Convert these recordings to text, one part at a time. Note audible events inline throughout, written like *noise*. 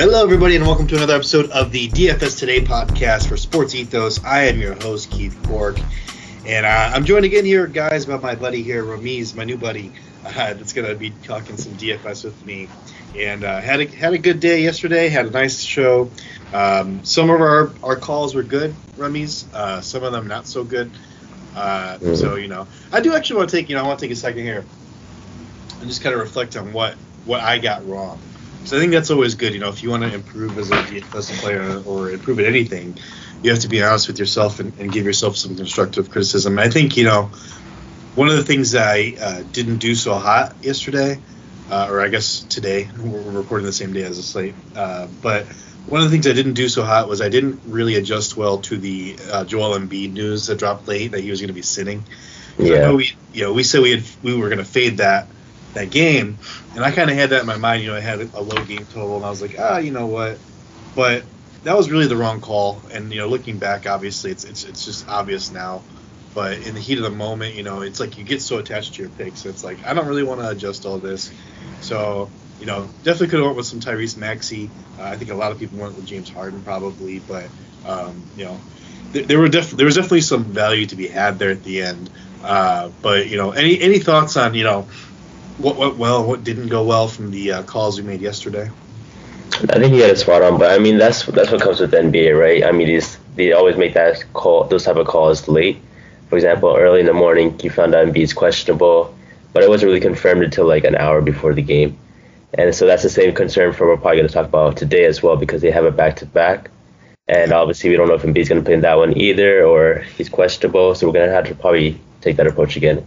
Hello, everybody, and welcome to another episode of the DFS Today podcast for Sports Ethos. I am your host, Keith Cork, and uh, I'm joined again here, guys, by my buddy here, Rameez, my new buddy, uh, that's going to be talking some DFS with me. And uh, had a had a good day yesterday. Had a nice show. Um, some of our, our calls were good, Rameez. Uh, some of them not so good. Uh, mm. So you know, I do actually want to take you know I want to take a second here and just kind of reflect on what what I got wrong. So I think that's always good. You know, if you want to improve as a DFS player or improve at anything, you have to be honest with yourself and, and give yourself some constructive criticism. And I think you know one of the things that I uh, didn't do so hot yesterday, uh, or I guess today, we're recording the same day as the slate, uh, but one of the things I didn't do so hot was I didn't really adjust well to the uh, Joel Embiid news that dropped late that he was going to be sitting. Yeah. we, you know, we said we had we were going to fade that that game, and I kind of had that in my mind. You know, I had a low game total, and I was like, ah, you know what? But that was really the wrong call. And you know, looking back, obviously, it's it's it's just obvious now. But in the heat of the moment, you know, it's like you get so attached to your picks. It's like I don't really want to adjust all this. So you know, definitely could have went with some Tyrese Maxey. Uh, I think a lot of people went with James Harden probably, but um, you know, th- there were def- there was definitely some value to be had there at the end. Uh, but you know, any any thoughts on you know what went well, what didn't go well from the uh, calls we made yesterday? I think he had a spot on, but I mean that's that's what comes with the NBA, right? I mean, these they always make that call, those type of calls late. For example, early in the morning, you found out Embiid's questionable, but it wasn't really confirmed until like an hour before the game. And so that's the same concern for we're probably going to talk about today as well because they have a back to back. And obviously, we don't know if Embiid's going to play in that one either or he's questionable. So we're going to have to probably take that approach again.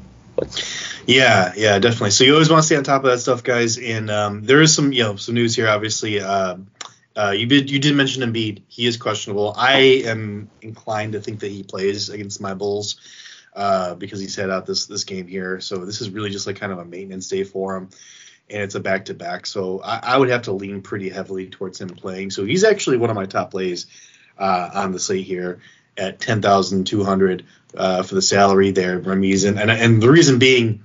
Yeah, yeah, definitely. So you always want to stay on top of that stuff, guys. And um, there is some, you know, some news here. Obviously, uh, uh, you did you did mention Embiid. He is questionable. I am inclined to think that he plays against my Bulls uh, because he's had out this this game here. So this is really just like kind of a maintenance day for him and it's a back to back. So I, I, would have to lean pretty heavily towards him playing. So he's actually one of my top plays uh, on the slate here at ten thousand two hundred uh, for the salary there, Rameez, and, and and the reason being,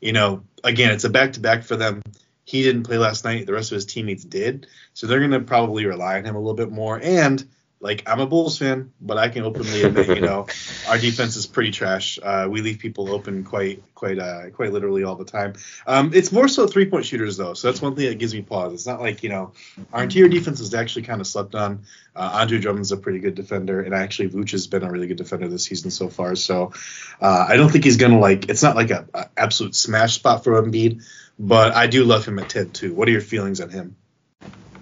you know, again, it's a back to back for them. He didn't play last night. The rest of his teammates did, so they're going to probably rely on him a little bit more. And like I'm a Bulls fan, but I can openly admit, you know, *laughs* our defense is pretty trash. Uh, we leave people open quite, quite, uh, quite literally all the time. Um, it's more so three point shooters though, so that's one thing that gives me pause. It's not like you know, our interior defense is actually kind of slept on. Uh, Andre Drummond's a pretty good defender, and actually Vooch has been a really good defender this season so far. So uh, I don't think he's gonna like. It's not like a, a absolute smash spot for Embiid, but I do love him at ten too. What are your feelings on him?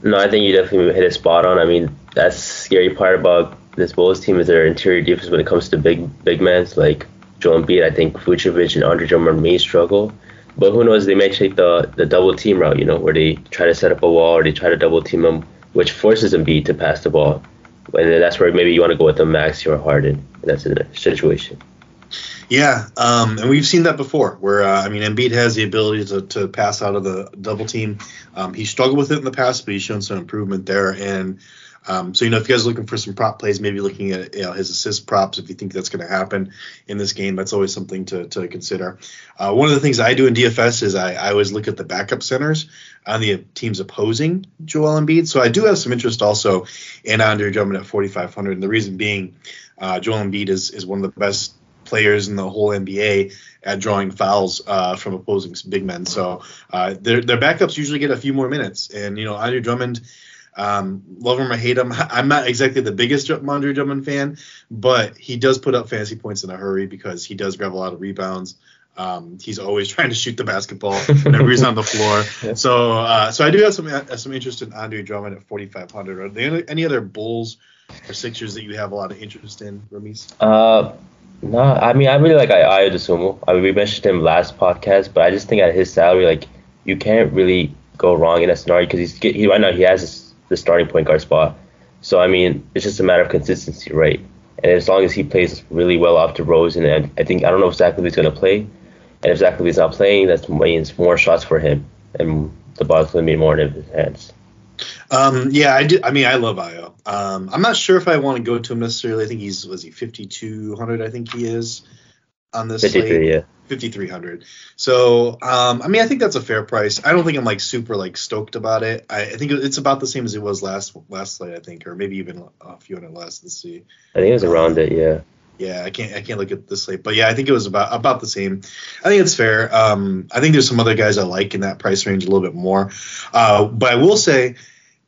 No, I think you definitely hit a spot on. I mean, that's scary part about this Bulls team is their interior defense when it comes to big big men like Joel Embiid. I think Vucevic and Andre Drummond may struggle, but who knows? They may take the the double team route, you know, where they try to set up a wall or they try to double team them, which forces Embiid to pass the ball, and that's where maybe you want to go with the Maxey or Harden. That's a situation. Yeah, um, and we've seen that before. Where uh, I mean, Embiid has the ability to, to pass out of the double team. Um, he struggled with it in the past, but he's shown some improvement there. And um, so you know, if you guys are looking for some prop plays, maybe looking at you know, his assist props, if you think that's going to happen in this game, that's always something to, to consider. Uh, one of the things I do in DFS is I, I always look at the backup centers on the teams opposing Joel Embiid. So I do have some interest also in Andre Drummond at 4,500, and the reason being, uh, Joel Embiid is is one of the best players in the whole NBA at drawing fouls uh, from opposing big men. So uh, their their backups usually get a few more minutes. And you know, Andre Drummond, um, love him or hate him, *laughs* I'm not exactly the biggest Andre Drummond fan, but he does put up fantasy points in a hurry because he does grab a lot of rebounds. Um, he's always *laughs* trying to shoot the basketball whenever he's on the floor. *laughs* So, uh, so I do have some uh, some interest in Andre Drummond at 4,500. Are there any other Bulls or Sixers that you have a lot of interest in, Rameez? Uh, no, I mean I really like Ayo Dosunmu. I mean we mentioned him last podcast, but I just think at his salary, like you can't really go wrong in that scenario because he's he, right now he has this, the starting point guard spot. So I mean it's just a matter of consistency, right? And as long as he plays really well off the Rose, and I think I don't know if Zach LaVine's gonna play, and if Zach LaVine's not playing, that means more shots for him, and the ball's gonna be more in his hands. Um, yeah, I do. I mean, I love Ayo. Um, I'm not sure if I want to go to him necessarily. I think he's was he 5200. I think he is. On this 53, slate. yeah. 5300 so um i mean i think that's a fair price i don't think i'm like super like stoked about it i, I think it's about the same as it was last last slate i think or maybe even a few hundred less let's see I think it was around it, yeah. yeah i can't i can't look at this slate but yeah i think it was about about the same i think it's fair um i think there's some other guys i like in that price range a little bit more uh but i will say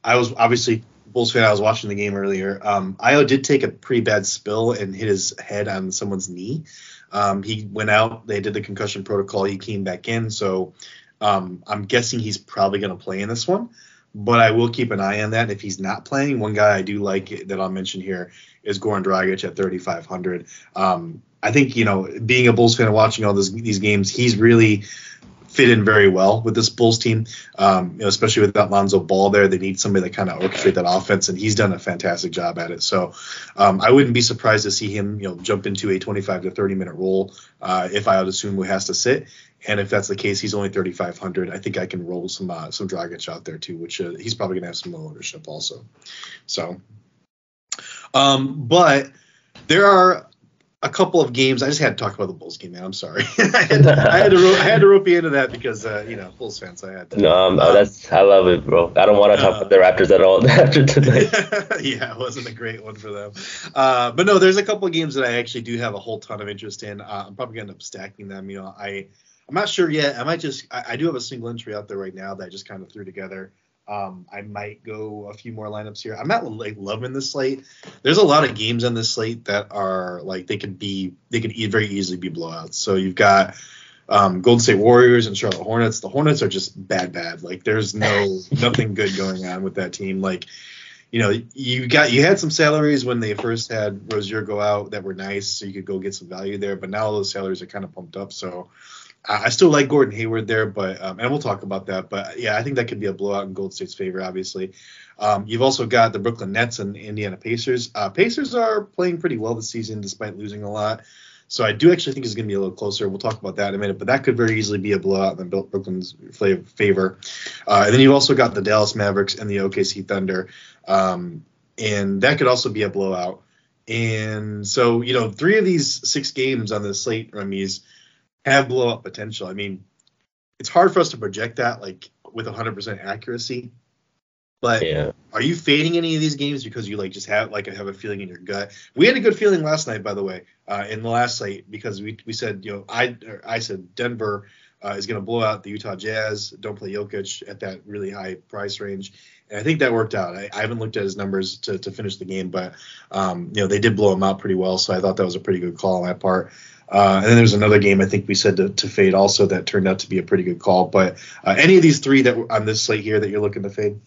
i was obviously Bulls fan. I was watching the game earlier. Um, Ayo did take a pretty bad spill and hit his head on someone's knee. Um, he went out. They did the concussion protocol. He came back in. So um, I'm guessing he's probably going to play in this one. But I will keep an eye on that. If he's not playing, one guy I do like that I'll mention here is Goran Dragic at 3,500. Um, I think you know, being a Bulls fan and watching all this, these games, he's really fit in very well with this Bulls team, um, you know, especially without Lonzo Ball there. They need somebody that kind of orchestrate that offense, and he's done a fantastic job at it. So um, I wouldn't be surprised to see him, you know, jump into a 25 to 30 minute role uh, if I would assume who has to sit. And if that's the case, he's only 3,500. I think I can roll some uh, some Dragic out there too, which uh, he's probably gonna have some ownership also. So, um, but there are a couple of games. I just had to talk about the Bulls game, man. I'm sorry. *laughs* I, had to, I, had to, ro- I had to rope you into that because uh, you know Bulls fans. I had to. No, um, that's I love it, bro. I don't want to talk Uh, about the Raptors at all *laughs* after tonight. *laughs* yeah, it wasn't a great one for them. Uh, but no, there's a couple of games that I actually do have a whole ton of interest in. Uh, I'm probably gonna end up stacking them. You know, I I'm not sure yet. I might just I, I do have a single entry out there right now that I just kind of threw together. Um, I might go a few more lineups here. I'm not like loving the slate. There's a lot of games on this slate that are like they could be they could very easily be blowouts. So you've got um, Golden State Warriors and Charlotte Hornets. The Hornets are just bad, bad. Like there's no *laughs* nothing good going on with that team. Like you know, you got you had some salaries when they first had Rozier go out that were nice, so you could go get some value there. But now those salaries are kind of pumped up, so I still like Gordon Hayward there, but um, and we'll talk about that. But yeah, I think that could be a blowout in Gold State's favor. Obviously, um, you've also got the Brooklyn Nets and Indiana Pacers. Uh, Pacers are playing pretty well this season despite losing a lot. So I do actually think it's going to be a little closer. We'll talk about that in a minute, but that could very easily be a blowout in Brooklyn's favor. Uh, and then you've also got the Dallas Mavericks and the OKC Thunder, um, and that could also be a blowout. And so you know, three of these six games on the slate, Rameez, have blow up potential. I mean, it's hard for us to project that like with 100% accuracy. But yeah. are you fading any of these games because you like just have like I have a feeling in your gut? We had a good feeling last night, by the way, uh, in the last slate because we we said you know I I said Denver uh, is going to blow out the Utah Jazz. Don't play Jokic at that really high price range, and I think that worked out. I, I haven't looked at his numbers to, to finish the game, but um, you know they did blow him out pretty well, so I thought that was a pretty good call on my part. Uh, and then there's another game I think we said to, to fade also that turned out to be a pretty good call. But uh, any of these three that on this slate here that you're looking to fade?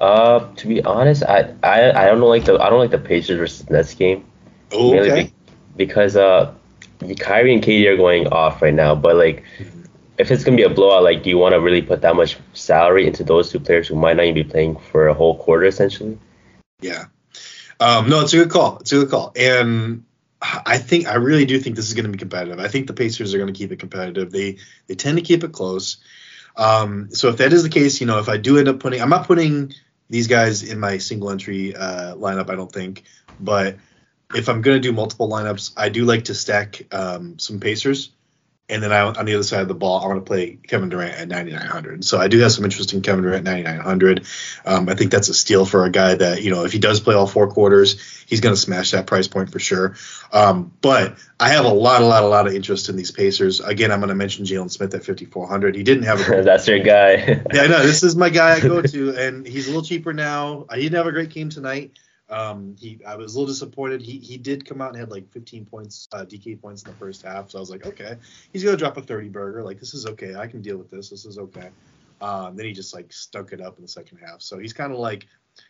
Uh, to be honest, I, I I don't like the I don't like the Pacers versus Nets game. Oh, okay. be- because uh, Kyrie and KD are going off right now. But like, if it's gonna be a blowout, like, do you want to really put that much salary into those two players who might not even be playing for a whole quarter essentially? Yeah. Um, no, it's a good call. It's a good call. And I think I really do think this is going to be competitive. I think the Pacers are going to keep it competitive. They they tend to keep it close. Um, so if that is the case, you know, if I do end up putting, I'm not putting these guys in my single entry uh, lineup. I don't think, but if I'm going to do multiple lineups, I do like to stack um, some Pacers. And then I, on the other side of the ball, I want to play Kevin Durant at 9,900. So I do have some interest in Kevin Durant at 9,900. Um, I think that's a steal for a guy that, you know, if he does play all four quarters, he's going to smash that price point for sure. Um, but I have a lot, a lot, a lot of interest in these Pacers. Again, I'm going to mention Jalen Smith at 5,400. He didn't have a *laughs* great That's your guy. yeah, I know. This is my guy I go *laughs* to, and he's a little cheaper now. He didn't have a great game tonight. Um, he, I was a little disappointed. He, he did come out and had like 15 points, uh, DK points in the first half. So I was like, okay, he's gonna drop a 30 burger. Like this is okay. I can deal with this. This is okay. Um, then he just like stunk it up in the second half. So he's kind of like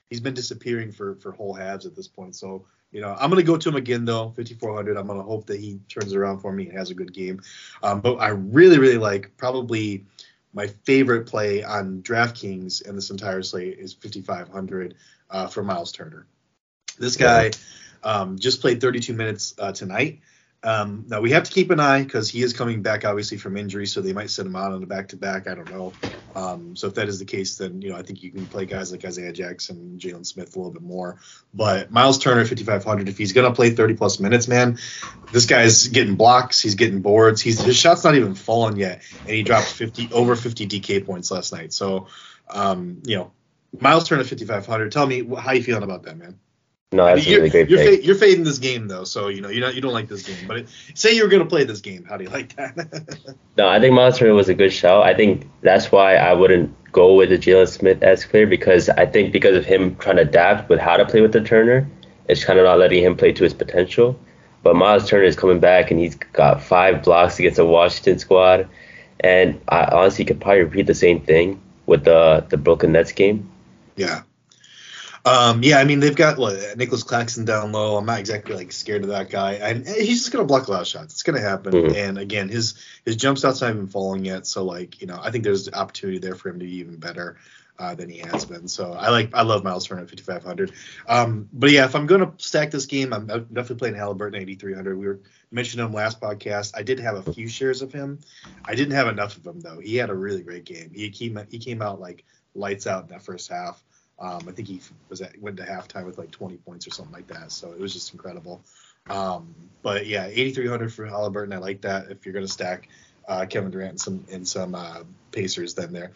he's been disappearing for for whole halves at this point. So you know, I'm gonna go to him again though, 5400. I'm gonna hope that he turns around for me and has a good game. Um, but I really really like probably my favorite play on DraftKings in this entire slate is 5500 uh, for Miles Turner. This guy um, just played 32 minutes uh, tonight, Um, now we have to keep an eye because he is coming back obviously from injury, so they might send him out on a back to back. I don't know. Um, so if that is the case, then you know I think you can play guys like Isaiah Jackson, Jalen Smith a little bit more. But Miles Turner, 5500, if he's gonna play 30 plus minutes, man, this guy's getting blocks, he's getting boards, he's his shot's not even fallen yet, and he dropped 50 over 50 DK points last night. So um, you know, Miles Turner, 5500. Tell me how you feeling about that, man. No, that's I mean, a really great you're. Fa- you're fading this game though, so you know you don't you don't like this game. But it, say you're gonna play this game, how do you like that? *laughs* no, I think Miles Turner was a good shout. I think that's why I wouldn't go with the Jalen Smith as player because I think because of him trying to adapt with how to play with the Turner, it's kind of not letting him play to his potential. But Miles Turner is coming back and he's got five blocks against the Washington squad, and I honestly could probably repeat the same thing with the the Brooklyn Nets game. Yeah. Um, yeah, I mean they've got Nicolas Claxton down low. I'm not exactly like scared of that guy, and he's just gonna block a lot of shots. It's gonna happen. Mm-hmm. And again, his his jump shot's not even falling yet, so like you know I think there's opportunity there for him to be even better uh, than he has been. So I like I love Miles Turner at 5500. Um, but yeah, if I'm gonna stack this game, I'm definitely playing Halliburton 8300. We were mentioning him last podcast. I did have a few shares of him. I didn't have enough of him though. He had a really great game. He came he came out like lights out in that first half. Um, I think he was at, went to halftime with like 20 points or something like that. So it was just incredible. Um, but yeah, 8,300 for Halliburton. I like that. If you're going to stack uh, Kevin Durant and some and some uh, Pacers, then there.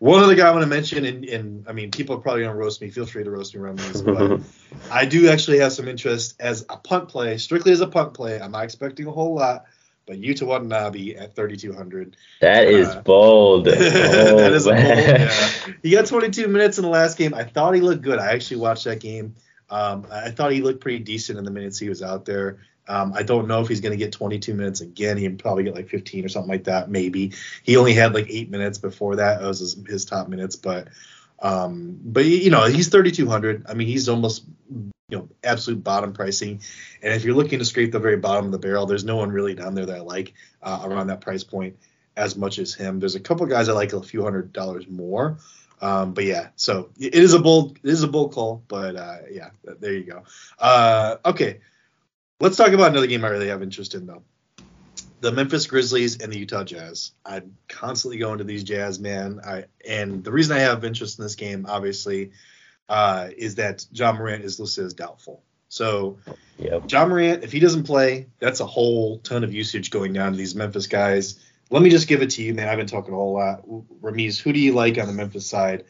One other guy I want to mention, and, and I mean, people are probably going to roast me. Feel free to roast me, around this, but *laughs* I do actually have some interest as a punt play, strictly as a punt play. I'm not expecting a whole lot but Yuta Watanabe at 3,200. That is uh, bold. *laughs* that is bold. Yeah. *laughs* He got 22 minutes in the last game. I thought he looked good. I actually watched that game. Um, I thought he looked pretty decent in the minutes he was out there. Um, I don't know if he's going to get 22 minutes again. He'd probably get like 15 or something like that, maybe. He only had like eight minutes before that. That was his, his top minutes, but um, but you know he's 3,200. I mean he's almost you know absolute bottom pricing. And if you're looking to scrape the very bottom of the barrel, there's no one really down there that I like uh, around that price point as much as him. There's a couple guys I like a few hundred dollars more. Um, but yeah, so it is a bold it is a bold call, but uh, yeah, there you go. Uh, okay, let's talk about another game I really have interest in though. The Memphis Grizzlies and the Utah Jazz. I'm constantly going to these Jazz, man. I and the reason I have interest in this game, obviously, uh, is that Ja Morant is listed as doubtful. So, yep. Ja Morant, if he doesn't play, that's a whole ton of usage going down to these Memphis guys. Let me just give it to you, man. I've been talking a whole lot. Rameez, who do you like on the Memphis side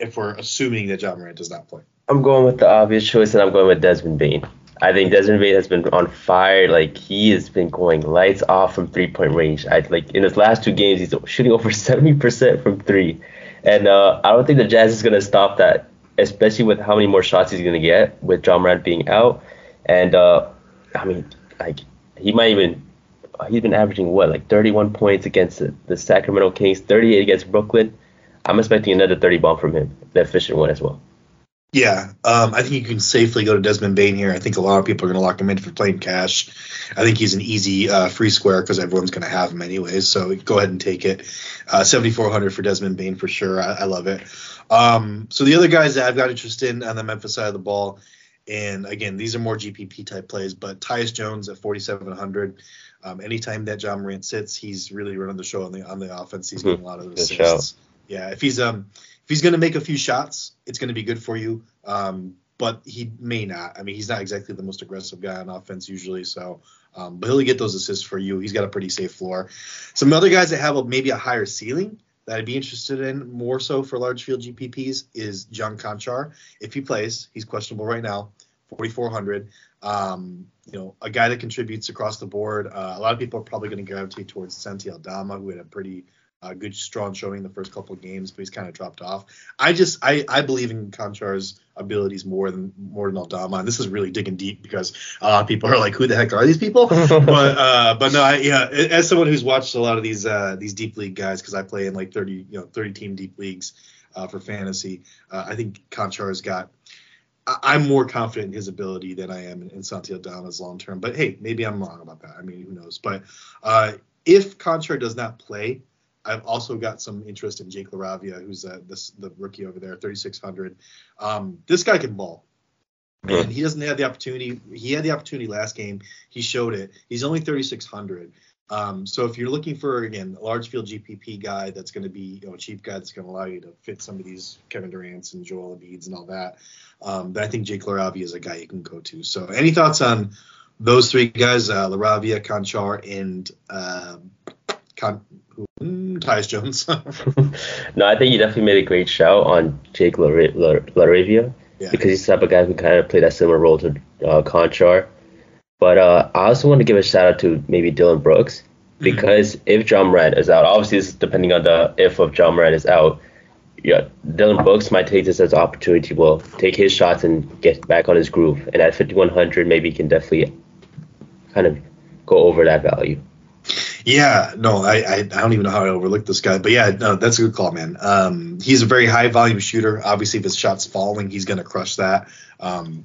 if we're assuming that Ja Morant does not play? I'm going with the obvious choice, and I'm going with Desmond Bane. I think Desmond Bane has been on fire. Like he has been going lights off from three point range. I like in his last two games, he's shooting over *laughs* 70% from three, and uh, I don't think the Jazz is gonna stop that especially with how many more shots he's going to get with Ja Morant being out. And uh, I mean, like he might even he's been averaging what like 31 points against the, Sacramento Kings, 38 against Brooklyn. I'm expecting another 30 bomb from him, the efficient one as well. Yeah, um, I think you can safely go to Desmond Bane here. I think a lot of people are going to lock him in for plain cash. I think he's an easy uh, free square because everyone's going to have him anyways. So go ahead and take it. Uh, 7,400 for Desmond Bane for sure. I, I love it. Um, so the other guys that I've got interest in on the Memphis side of the ball, and again, these are more GPP type plays, but Tyus Jones at 4,700. Um, anytime that Ja Morant sits, he's really running the show on the on the offense. He's mm-hmm. getting a lot of assists. Yeah, if he's um he's going to make a few shots, it's going to be good for you. Um, but he may not. I mean, he's not exactly the most aggressive guy on offense usually, so um, but he'll get those assists for you. He's got a pretty safe floor. Some other guys that have a, maybe a higher ceiling that I'd be interested in more so for large field GPPs is John Konchar. If he plays, he's questionable right now, 4,400. Um, you know, a guy that contributes across the board. Uh, a lot of people are probably going to gravitate towards Santi Aldama, who had a pretty uh, good strong showing the first couple of games, but he's kind of dropped off. I just I, I believe in Konchar's abilities more than more than Aldama, and this is really digging deep because a lot of people are like, who the heck are these people? *laughs* but uh, but no, I, yeah, as someone who's watched a lot of these uh, these deep league guys, because I play in like 30 you know 30 team deep leagues uh, for fantasy, uh, I think Konchar's got. I, am more confident in his ability than I am in, in Santi Aldama's long term. But hey, maybe I'm wrong about that. I mean, who knows? But uh, if Konchar does not play, I've also got some interest in Jake LaRavia, who's uh, this, the rookie over there, 3,600. Um, this guy can ball. and he doesn't have the opportunity. He had the opportunity last game. He showed it. He's only 3,600. Um, so if you're looking for again a large field GPP guy that's going to be you know a cheap guy that's going to allow you to fit some of these Kevin Durant's and Joel Embiid's and all that, um, then I think Jake LaRavia is a guy you can go to. So any thoughts on those three guys, uh, LaRavia, Konchar, and uh, Con- mm, Tyus Jones? *laughs* no, I think you definitely made a great shout on Jake LaRavia yeah. because he's the type of guy who kind of played that similar role to uh, Konchar. But uh, I also want to give a shout out to maybe Dillon Brooks mm-hmm. because mm-hmm. if Ja Morant is out, obviously this is depending on the if of Ja Morant is out. Yeah, Dillon Brooks might take this as an opportunity. Will take his shots and get back on his groove. And at 5100, maybe he can definitely kind of go over that value. Yeah, no, I, I, I don't even know how I overlooked this guy, but yeah, no, that's a good call, man. Um, he's a very high volume shooter. Obviously, if his shot's falling, he's gonna crush that. Um,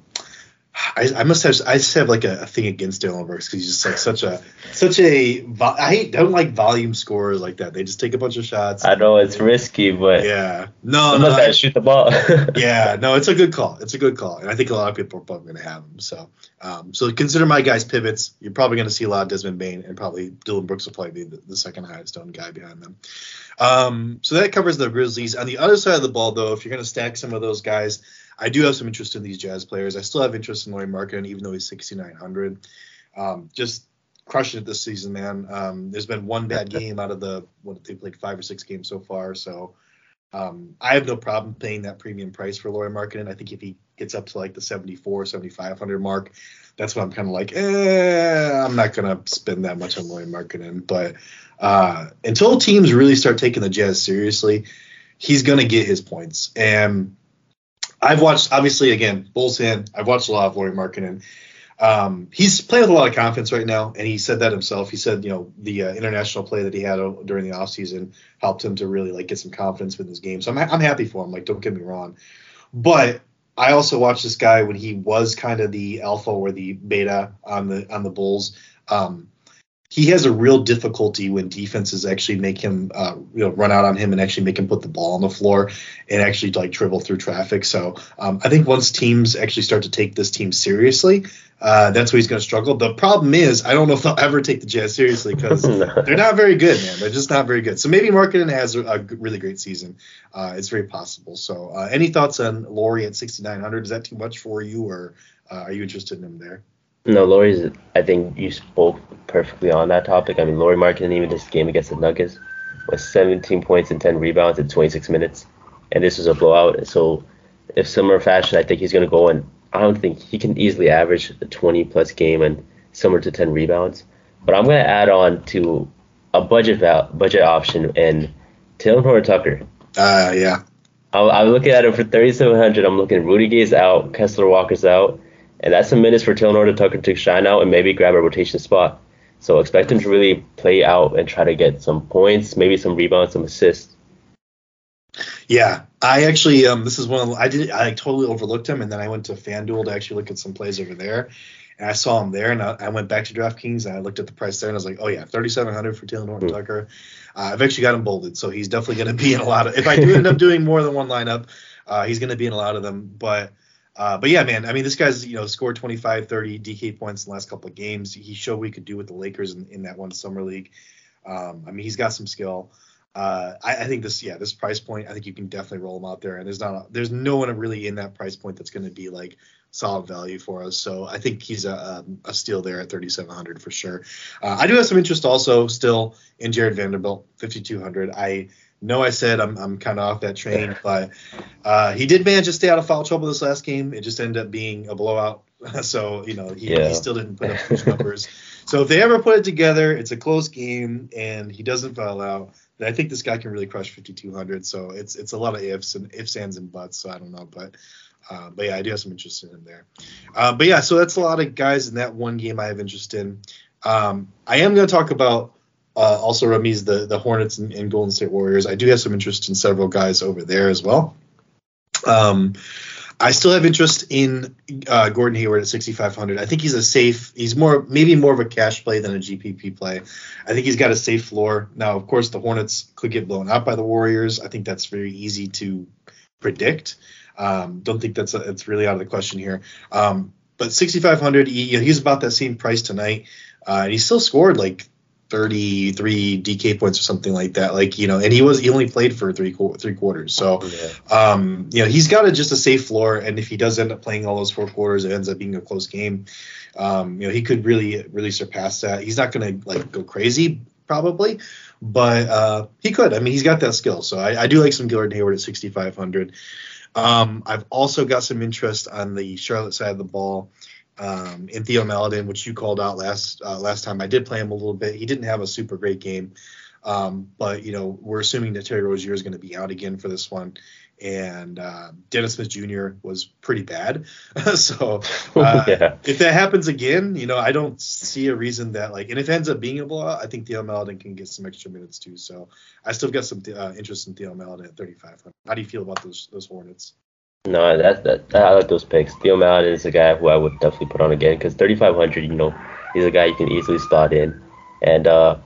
I, I, must have I just have like a, a thing against Dillon Brooks because he's just like such a such a I hate don't like volume scorers like that. They just take a bunch of shots. I know it's risky, but yeah, no, no, I, shoot the ball. *laughs* yeah, no, it's a good call. It's a good call, and I think a lot of people are probably going to have him. So, um, so consider my guys pivots. You're probably going to see a lot of Desmond Bane, and probably Dillon Brooks will probably be the, the second highest owned guy behind them. Um, so that covers the Grizzlies. On the other side of the ball, though, if you're going to stack some of those guys. I do have some interest in these Jazz players. I still have interest in Lauri Markkanen, even though he's 6,900. Um, just crushing it this season, man. Um, there's been one bad game out of the what they played five or six games so far. So um, I have no problem paying that premium price for Lauri Markkanen. I think if he gets up to like the 74, 7,500 mark, that's when I'm kind of like, eh, I'm not gonna spend that much on Lauri Markkanen. But uh, until teams really start taking the Jazz seriously, he's gonna get his points. And I've watched obviously again Bulls fan. I've watched a lot of Lauri Markkanen. Um, he's playing with a lot of confidence right now, and he said that himself. He said, you know, the uh, international play that he had during the offseason helped him to really like get some confidence with his game. So I'm I'm happy for him. Like, don't get me wrong, but I also watched this guy when he was kind of the alpha or the beta on the on the Bulls. Um, he has a real difficulty when defenses actually make him uh, you know run out on him and actually make him put the ball on the floor and actually like dribble through traffic. So um, I think once teams actually start to take this team seriously, uh, that's where he's going to struggle. The problem is I don't know if they'll ever take the Jazz seriously because *laughs* they're not very good, man. They're just not very good. So maybe Markkanen has a, a really great season. Uh, it's very possible. So uh, any thoughts on Lauri at 6,900? Is that too much for you, or uh, are you interested in him there? No, Lauri's. I think you spoke perfectly on that topic. I mean, Lauri Markkanen, even this game against the Nuggets, was 17 points and 10 rebounds in 26 minutes, and this was a blowout. So, if similar fashion, I think he's going to go and I don't think he can easily average a 20 plus game and similar to 10 rebounds. But I'm going to add on to a budget val- budget option and Talen Horton Tucker. Uh, yeah. I'm, I'm looking at him for 3,700. I'm looking Rudy Gay's out, Kessler Walker's out. And that's some minutes for Talen Horton Tucker to shine out and maybe grab a rotation spot. So expect him to really play out and try to get some points, maybe some rebounds, some assists. Yeah, I actually um, this is one of the, I did I totally overlooked him, and then I went to FanDuel to actually look at some plays over there, and I saw him there, and I, I went back to DraftKings and I looked at the price there, and I was like, oh yeah, thirty seven hundred for Talen Horton mm-hmm. Tucker. Uh, I've actually got him bolded, so he's definitely going to be in a lot of. If I do end up doing more than one lineup, uh, he's going to be in a lot of them, but. Uh, but yeah, man, I mean, this guy's, you know, scored 25, 30 DK points in the last couple of games. He showed we could do with the Lakers in, in that one summer league. Um, I mean, he's got some skill. Uh, I, I, think this, yeah, this price point, I think you can definitely roll him out there. And there's not, a, there's no one really in that price point that's going to be like solid value for us. So I think he's a, a steal there at 3,700 for sure. Uh, I do have some interest also still in Jarred Vanderbilt, 5,200. I know I said I'm, I'm kind of off that train, but uh, he did manage to stay out of foul trouble this last game. It just ended up being a blowout. *laughs* so, you know, he, yeah. he still didn't put up huge numbers. *laughs* so if they ever put it together, it's a close game and he doesn't foul out. I think this guy can really crush 5200. So it's it's a lot of ifs and ifs, ands, and buts. So I don't know, but uh, but yeah, I do have some interest in him there. Uh, but yeah, so that's a lot of guys in that one game I have interest in. Um, I am going to talk about uh, also Rameez the the Hornets and, and, Golden State Warriors. I do have some interest in several guys over there as well. Um, I still have interest in uh, Gordon Hayward at 6,500. I think he's a safe. He's more maybe more of a cash play than a GPP play. I think he's got a safe floor. Now, of course, the Hornets could get blown out by the Warriors. I think that's very easy to predict. Um, don't think that's a, it's really out of the question here. Um, but 6,500, he, you know, he's about that same price tonight, uh, and he still scored like 33 DK points or something like that. Like you know, and he was he only played for three three quarters. So, yeah. um, you know, he's got a, just a safe floor, and if he does end up playing all those four quarters, it ends up being a close game. Um, you know, he could really really surpass that. He's not going to like go crazy probably, but uh, he could. I mean, he's got that skill. So I, I do like some Gordon Hayward at 6,500. Um, I've also got some interest on the Charlotte side of the ball um, in Theo Maledon, which you called out last uh, last time. I did play him a little bit. He didn't have a super great game, um, but you know we're assuming that Terry Rozier is going to be out again for this one, and uh, Dennis Smith Jr. was pretty bad. *laughs* so uh, yeah. if that happens again, you know, I don't see a reason that like, and if it ends up being a blowout, I think Theo Maledon can get some extra minutes too. So I still got some uh, interest in Theo Maledon at 3,500. How do you feel about those those Hornets? No, that, that I like those picks. Theo Maledon is a guy who I would definitely put on again because 3,500, you know, he's a guy you can easily slot in, and uh,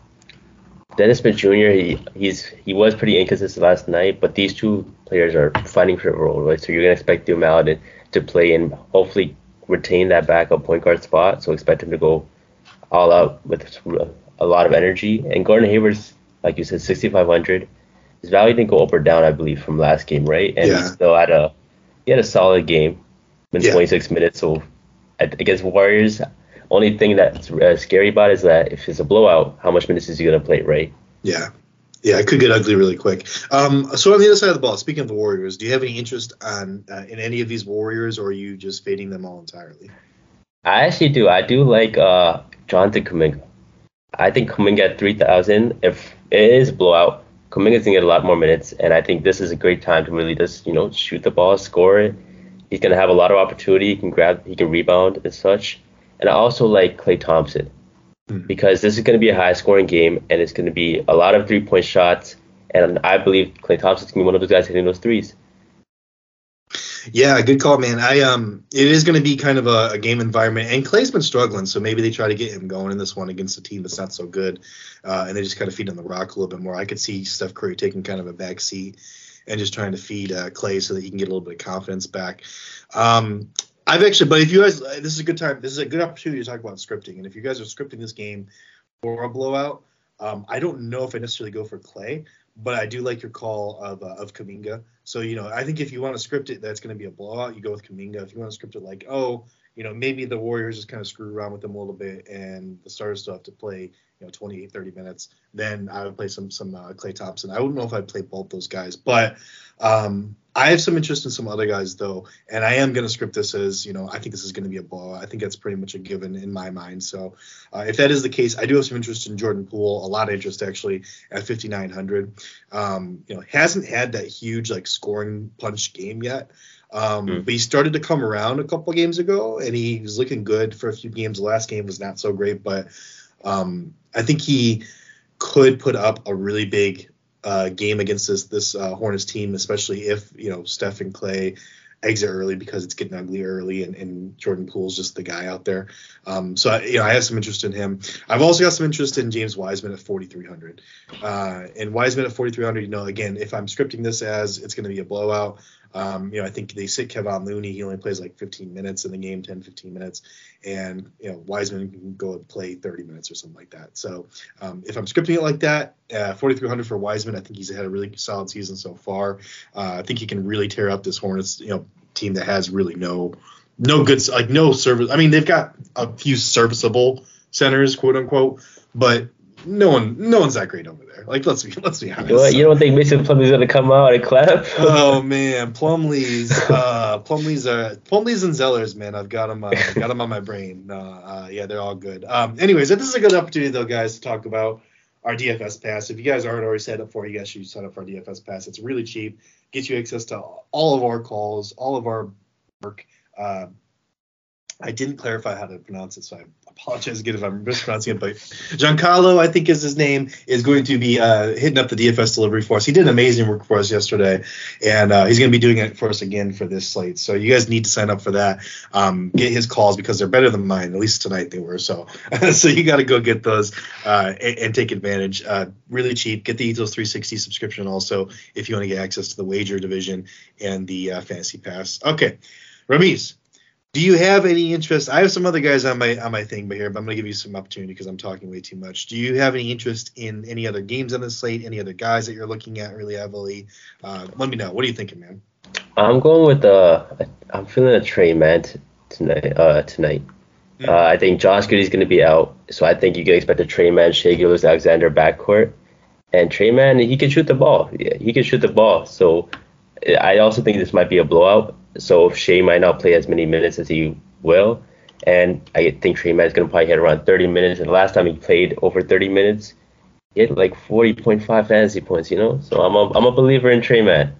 Dennis Smith Jr. He he's he was pretty inconsistent last night, but these two players are fighting for a role, right? So you're gonna expect Theo Maledon to play and hopefully retain that backup point guard spot. So expect him to go all out with a lot of energy. And Gordon Hayward's, like you said, 6,500. His value didn't go up or down, I believe, from last game, right? And yeah. he's still at a he had a solid game in yeah. 26 minutes. So against Warriors, only thing that's uh, scary about is that if it's a blowout, how much minutes is he going to play, right? Yeah. Yeah, it could get ugly really quick. Um, so on the other side of the ball, speaking of the Warriors, do you have any interest on uh, in any of these Warriors, or are you just fading them all entirely? I actually do. I do like uh, Jonathan Kuminga. I think Kuminga at 3,000, if it is blowout, Kuminga's to get a lot more minutes, and I think this is a great time to really just, you know, shoot the ball, score it. He's going to have a lot of opportunity. He can grab, he can rebound and such. And I also like Klay Thompson mm-hmm. because this is going to be a high scoring game and it's going to be a lot of three point shots. And I believe Klay Thompson's going to be one of those guys hitting those threes. Yeah, good call, man. I um, it is going to be kind of a, a, game environment, and Klay's been struggling, so maybe they try to get him going in this one against a team that's not so good, uh, and they just kind of feed on the rock a little bit more. I could see Steph Curry taking kind of a back seat and just trying to feed uh, Klay so that he can get a little bit of confidence back. Um, I've actually, but if you guys, this is a good time. This is a good opportunity to talk about scripting. And if you guys are scripting this game for a blowout, um, I don't know if I necessarily go for Klay, but I do like your call of uh, of Kuminga. So you know, I think if you want to script it, that's going to be a blowout. You go with Kuminga. If you want to script it like, oh, you know, maybe the Warriors just kind of screw around with them a little bit, and the Stars still have to play, you know, 28, 30 minutes. Then I would play some some uh, Klay Thompson. I wouldn't know if I'd play both those guys, but um, I have some interest in some other guys though, and I am going to script this as you know I think this is going to be a blowout. I think that's pretty much a given in my mind. So uh, if that is the case, I do have some interest in Jordan Poole, a lot of interest actually at 5900. Um, you know, hasn't had that huge like scoring punch game yet. Um, mm. But he started to come around a couple games ago, and he was looking good for a few games. The last game was not so great, but um, I think he could put up a really big uh, game against this this uh, Hornets team, especially if you know Steph and Klay exit early because it's getting ugly early, and, and Jordan Poole's just the guy out there. Um, so I, you know I have some interest in him. I've also got some interest in James Wiseman at 4,300. Uh, and Wiseman at 4,300, you know, again, if I'm scripting this as it's going to be a blowout, um, you know, I think they sit Kevon Looney. He only plays like 15 minutes in the game, 10, 15 minutes, and you know Wiseman can go and play 30 minutes or something like that. So um, if I'm scripting it like that, uh, 4,300 for Wiseman, I think he's had a really solid season so far. Uh, I think he can really tear up this Hornets, you know, team that has really no no good like no service. I mean, they've got a few serviceable centers, quote unquote, but no one no one's that great over there. Like let's be *laughs* let's be honest. What, you don't think Mason Plumlee's gonna come out and clap? oh *laughs* man, Plumlee's uh Plumlee's uh Plumlee's and Zellers, man. I've got them uh, got them on my brain. Uh, uh, yeah, they're all good. Um anyways, this is a good opportunity though, guys, to talk about our DFS pass. If you guys aren't already set up for it, you guys should sign up for our DFS pass. It's really cheap, gets you access to all of our calls, all of our work. Uh, I didn't clarify how to pronounce it, so I apologize again if I'm mispronouncing it. But Giancarlo, I think is his name, is going to be uh, hitting up the DFS delivery for us. He did amazing work for us yesterday, and uh, he's going to be doing it for us again for this slate. So you guys need to sign up for that. Um, get his calls because they're better than mine. At least tonight they were. So *laughs* so you got to go get those uh, and, and, take advantage. Uh, really cheap. Get the Ethos 360 subscription also if you want to get access to the wager division and the uh, fantasy pass. Okay, Rameez do you have any interest? I have some other guys on my on my thing, but here, but I'm gonna give you some opportunity because I'm talking way too much. Do you have any interest in any other games on the slate? Any other guys that you're looking at really heavily? Uh, let me know. What are you thinking, man? I'm going with uh, I'm feeling a Tre Mann t- tonight. Uh, tonight. Mm-hmm. Uh, I think Josh Giddey's going to be out, so I think you can expect a Tre Mann, Shai Gilgeous-Alexander backcourt. And Tre Mann, he can shoot the ball. Yeah, he can shoot the ball. So I also think this might be a blowout so Shai might not play as many minutes as he will. And I think Tre Mann is going to probably hit around 30 minutes. And last time he played over 30 minutes, he had like 40.5 fantasy points, you know? So I'm a, I'm a believer in Tre Mann.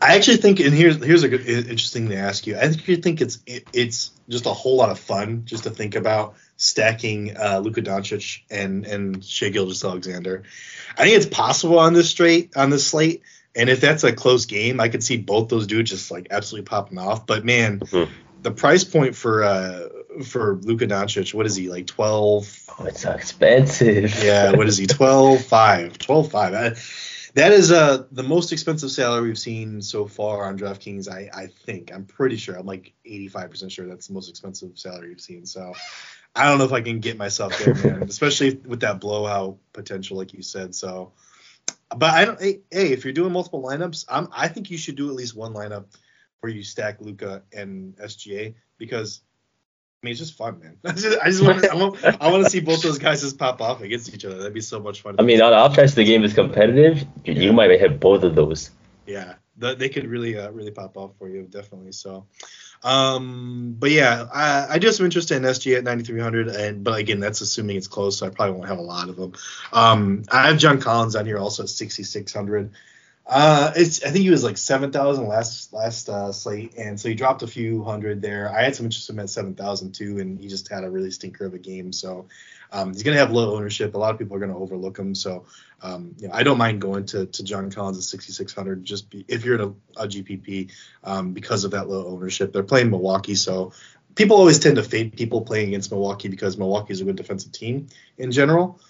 I actually think, and here's here's a good interesting thing to ask you. I think you think it's it, it's just a whole lot of fun just to think about stacking uh, Luka Doncic and and Shai Gilgeous-Alexander. I think it's possible on this straight on this slate, and if that's a close game, I could see both those dudes just like absolutely popping off. But man, mm-hmm. the price point for uh for Luka Doncic, what is he like 12? Oh, it's so expensive. yeah, what is he 12 5? 12 5. I, that is uh the most expensive salary we've seen so far on DraftKings. I I think I'm pretty sure. I'm like 85% sure that's the most expensive salary we've seen. So I don't know if I can get myself there, man. *laughs* Especially with that blowout potential, like you said. So but I don't. Hey, hey, if you're doing multiple lineups, I'm, I think you should do at least one lineup where you stack Luka and SGA because I mean it's just fun, man. *laughs* I just, I just want to, I want, I want to see both those guys just pop off against each other. That'd be so much fun. I mean, on the off the game is competitive, you, yeah. you might hit both of those. Yeah, the, they could really, uh, really pop off for you, definitely. So, um, but yeah, I, I do have some interest in SG at 9,300, and but again, that's assuming it's close, so I probably won't have a lot of them. Um, I have John Collins on here also at 6,600. Uh, it's I think he was like 7,000 last last uh, slate, and so he dropped a few hundred there. I had some interest in him at 7,000 too, and he just had a really stinker of a game, so um, he's going to have low ownership. A lot of people are going to overlook him. So, um, you know, I don't mind going to, to John Collins at 6,600 just be, if you're in a, a GPP um, because of that low ownership. They're playing Milwaukee, so people always tend to fade people playing against Milwaukee because Milwaukee is a good defensive team in general.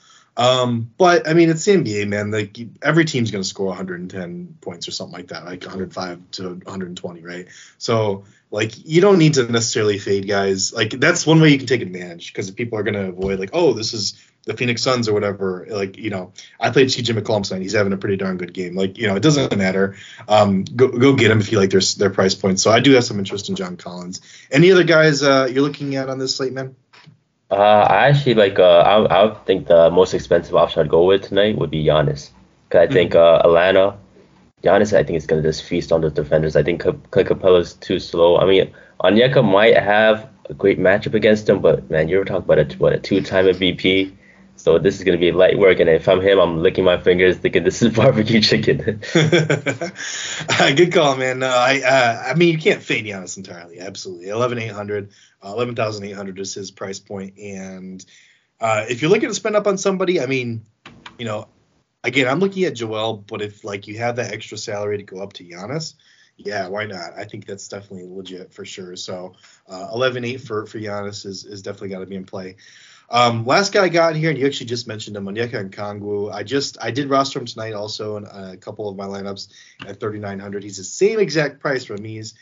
Um, but I mean, it's the NBA, man. Like every team's going to score 110 points or something like that, like 105 to 120, right? So like you don't need to necessarily fade guys. Like that's one way you can take advantage because people are going to avoid like, oh, this is the Phoenix Suns or whatever. Like you know, I played CJ McCollum tonight. He's having a pretty darn good game. Like you know, it doesn't matter. Um, go go get him if you like their their price points. So I do have some interest in John Collins. Any other guys uh, you're looking at on this slate, man? Uh, I actually like. Uh, I I think the most expensive option I'd go with tonight would be Giannis. Cause I think mm-hmm. uh, Atlanta Giannis, I think, is going to just feast on the defenders. I think Clint Capela's too slow. I mean, Onyeka might have a great matchup against him, but man, you're talking about a what a two-time MVP. So this is going to be light work, and if I'm him, I'm licking my fingers, thinking this is *laughs* barbecue chicken. *laughs* Good call, man. No, I, uh, I mean, you can't fade Giannis entirely. Absolutely, eleven eight hundred, uh, eleven thousand eight hundred is his price point, and uh, if you're looking to spend up on somebody, I mean, you know, again, I'm looking at Joel, but if like you have that extra salary to go up to Giannis, yeah, why not? I think that's definitely legit for sure. So uh, 11-8 for for Giannis is is definitely got to be in play. Um, last guy I got in here, and you actually just mentioned him, Onyeka Okongwu. I just I did roster him tonight also in a couple of my lineups at 3,900. He's the same exact price for Mies,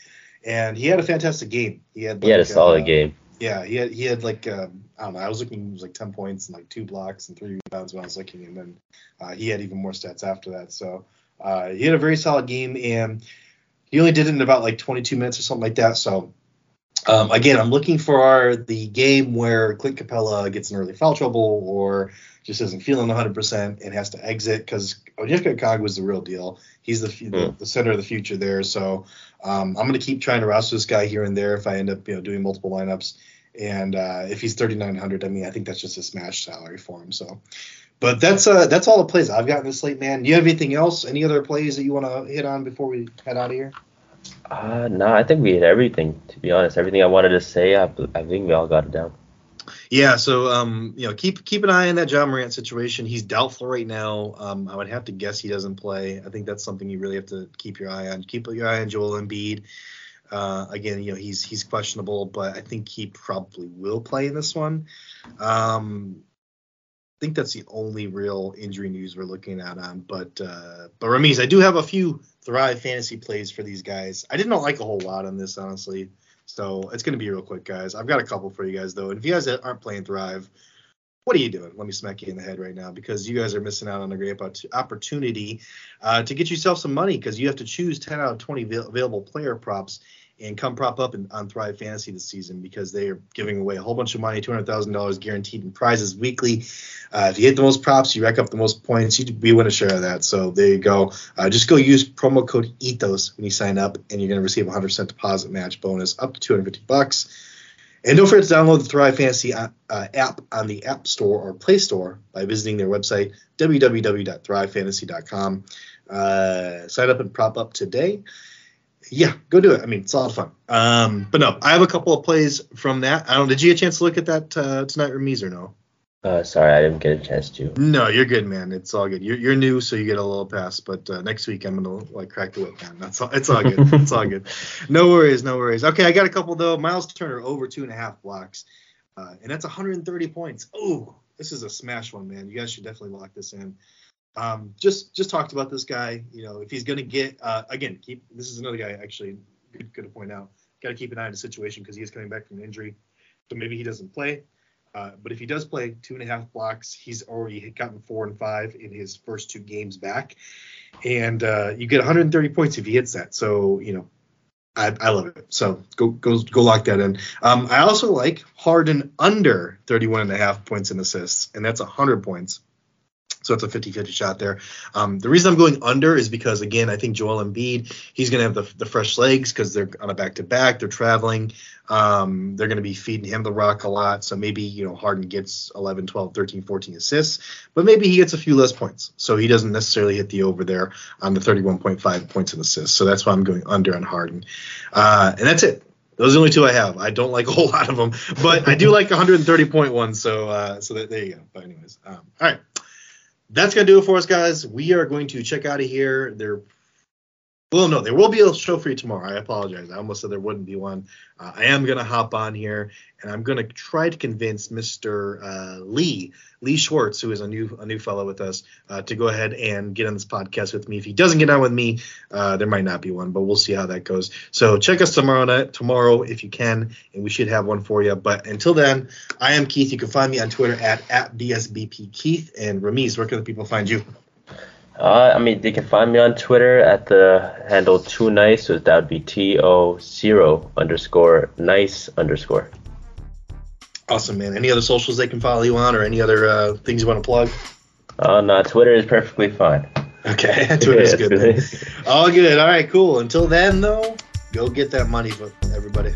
and he had a fantastic game. He had like, he had a solid uh, game. Yeah, he had he had like um, I don't know. I was looking, it was like ten points and like two blocks and three rebounds when I was looking, and then uh, he had even more stats after that. So uh, he had a very solid game, and he only did it in about like 22 minutes or something like that. So um, again, I'm looking for our, the game where Clint Capela gets in early foul trouble or just isn't feeling 100% and has to exit because Onyeka Okongwu was the real deal. He's the, mm. the, the center of the future there. So um, I'm going to keep trying to roster this guy here and there if I end up you know doing multiple lineups. And uh, if he's 3,900, I mean, I think that's just a smash salary for him. So, but that's uh that's all the plays I've got in this slate, man. Do you have anything else? Any other plays that you want to hit on before we head out of here? Uh, no, I think we hit everything. To be honest, everything I wanted to say, I, I think we all got it down. Yeah, so um, you know, keep keep an eye on that Ja Morant situation. He's doubtful right now. Um, I would have to guess he doesn't play. I think that's something you really have to keep your eye on. Keep your eye on Joel Embiid. Uh, again, you know, he's he's questionable, but I think he probably will play in this one. Um, I think that's the only real injury news we're looking at on. But uh, but Rameez, I do have a few Thrive fantasy plays for these guys. I didn't like a whole lot on this, honestly. So it's going to be real quick, guys. I've got a couple for you guys, though. And if you guys aren't playing Thrive, what are you doing? Let me smack you in the head right now because you guys are missing out on a great opportunity uh, to get yourself some money because you have to choose 10 out of 20 available player props and come prop up in, on Thrive Fantasy this season because they are giving away a whole bunch of money, two hundred thousand dollars guaranteed in prizes weekly. Uh, if you hit the most props, you rack up the most points. You we win a share of that. So there you go. Uh, just go use promo code Ethos when you sign up, and you're going to receive a hundred percent deposit match bonus up to two hundred fifty bucks. And don't forget to download the Thrive Fantasy uh, app on the App Store or Play Store by visiting their website www.thrivefantasy.com. Uh, sign up and prop up today yeah, go do it. I mean, it's a lot of fun. Um, but no, I have a couple of plays from that. I don't. Did you get a chance to look at that uh, tonight, Rameez, or no? Uh, sorry, I didn't get a chance to. No, you're good, man. It's all good. You're, you're new, so you get a little pass. But uh, next week, I'm gonna like crack the whip, man. That's all. It's all good. it's all good. *laughs* No worries, no worries. Okay, I got a couple though. Miles Turner over two and a half blocks, uh, and that's 130 points. Oh, this is a smash one, man. You guys should definitely lock this in. Um, just just talked about this guy. You know, if he's going to get uh, again, keep this is another guy actually good, good to point out. Got to keep an eye on the situation because he is coming back from an injury, so maybe he doesn't play. Uh, but if he does play two and a half blocks, he's already gotten four and five in his first two games back, and uh, you get 130 points if he hits that. So you know, I, I love it. So go go go lock that in. Um, I also like Harden under 31 and a half points and assists, and that's 100 points. So it's a 50-50 shot there. Um, the reason I'm going under is because again, I think Joel Embiid, he's going to have the, the fresh legs because they're on a back-to-back. They're traveling. Um, they're going to be feeding him the rock a lot. So maybe you know Harden gets 11, 12, 13, 14 assists, but maybe he gets a few less points. So he doesn't necessarily hit the over there on the 31.5 points and assists. So that's why I'm going under on Harden. Uh, and that's it. Those are the only two I have. I don't like a whole lot of them, but I do like 130.1. So uh, so that, there you go. But anyways, um, all right that's gonna do it for us, guys. We are going to check out of here. There well, no, there will be a show for you tomorrow. I apologize. I almost said there wouldn't be one. Uh, I am gonna hop on here, and I'm gonna try to convince Mr. Uh, Lee Lee Schwartz, who is a new a new fellow with us, uh, to go ahead and get on this podcast with me. If he doesn't get on with me, uh, there might not be one, but we'll see how that goes. So check us tomorrow night, tomorrow if you can, and we should have one for you. But until then, I am Keith. You can find me on Twitter at at DSBP Keith and Rameez. Where can the people find you? Uh, I mean, they can find me on Twitter at the handle too nice. So that would be T O zero underscore nice underscore. Awesome, man. Any other socials they can follow you on, or any other uh, things you want to plug? Uh, no, Twitter is perfectly fine. Okay, *laughs* Twitter is *laughs* good. All good. All right, cool. Until then, though, go get that money for everybody.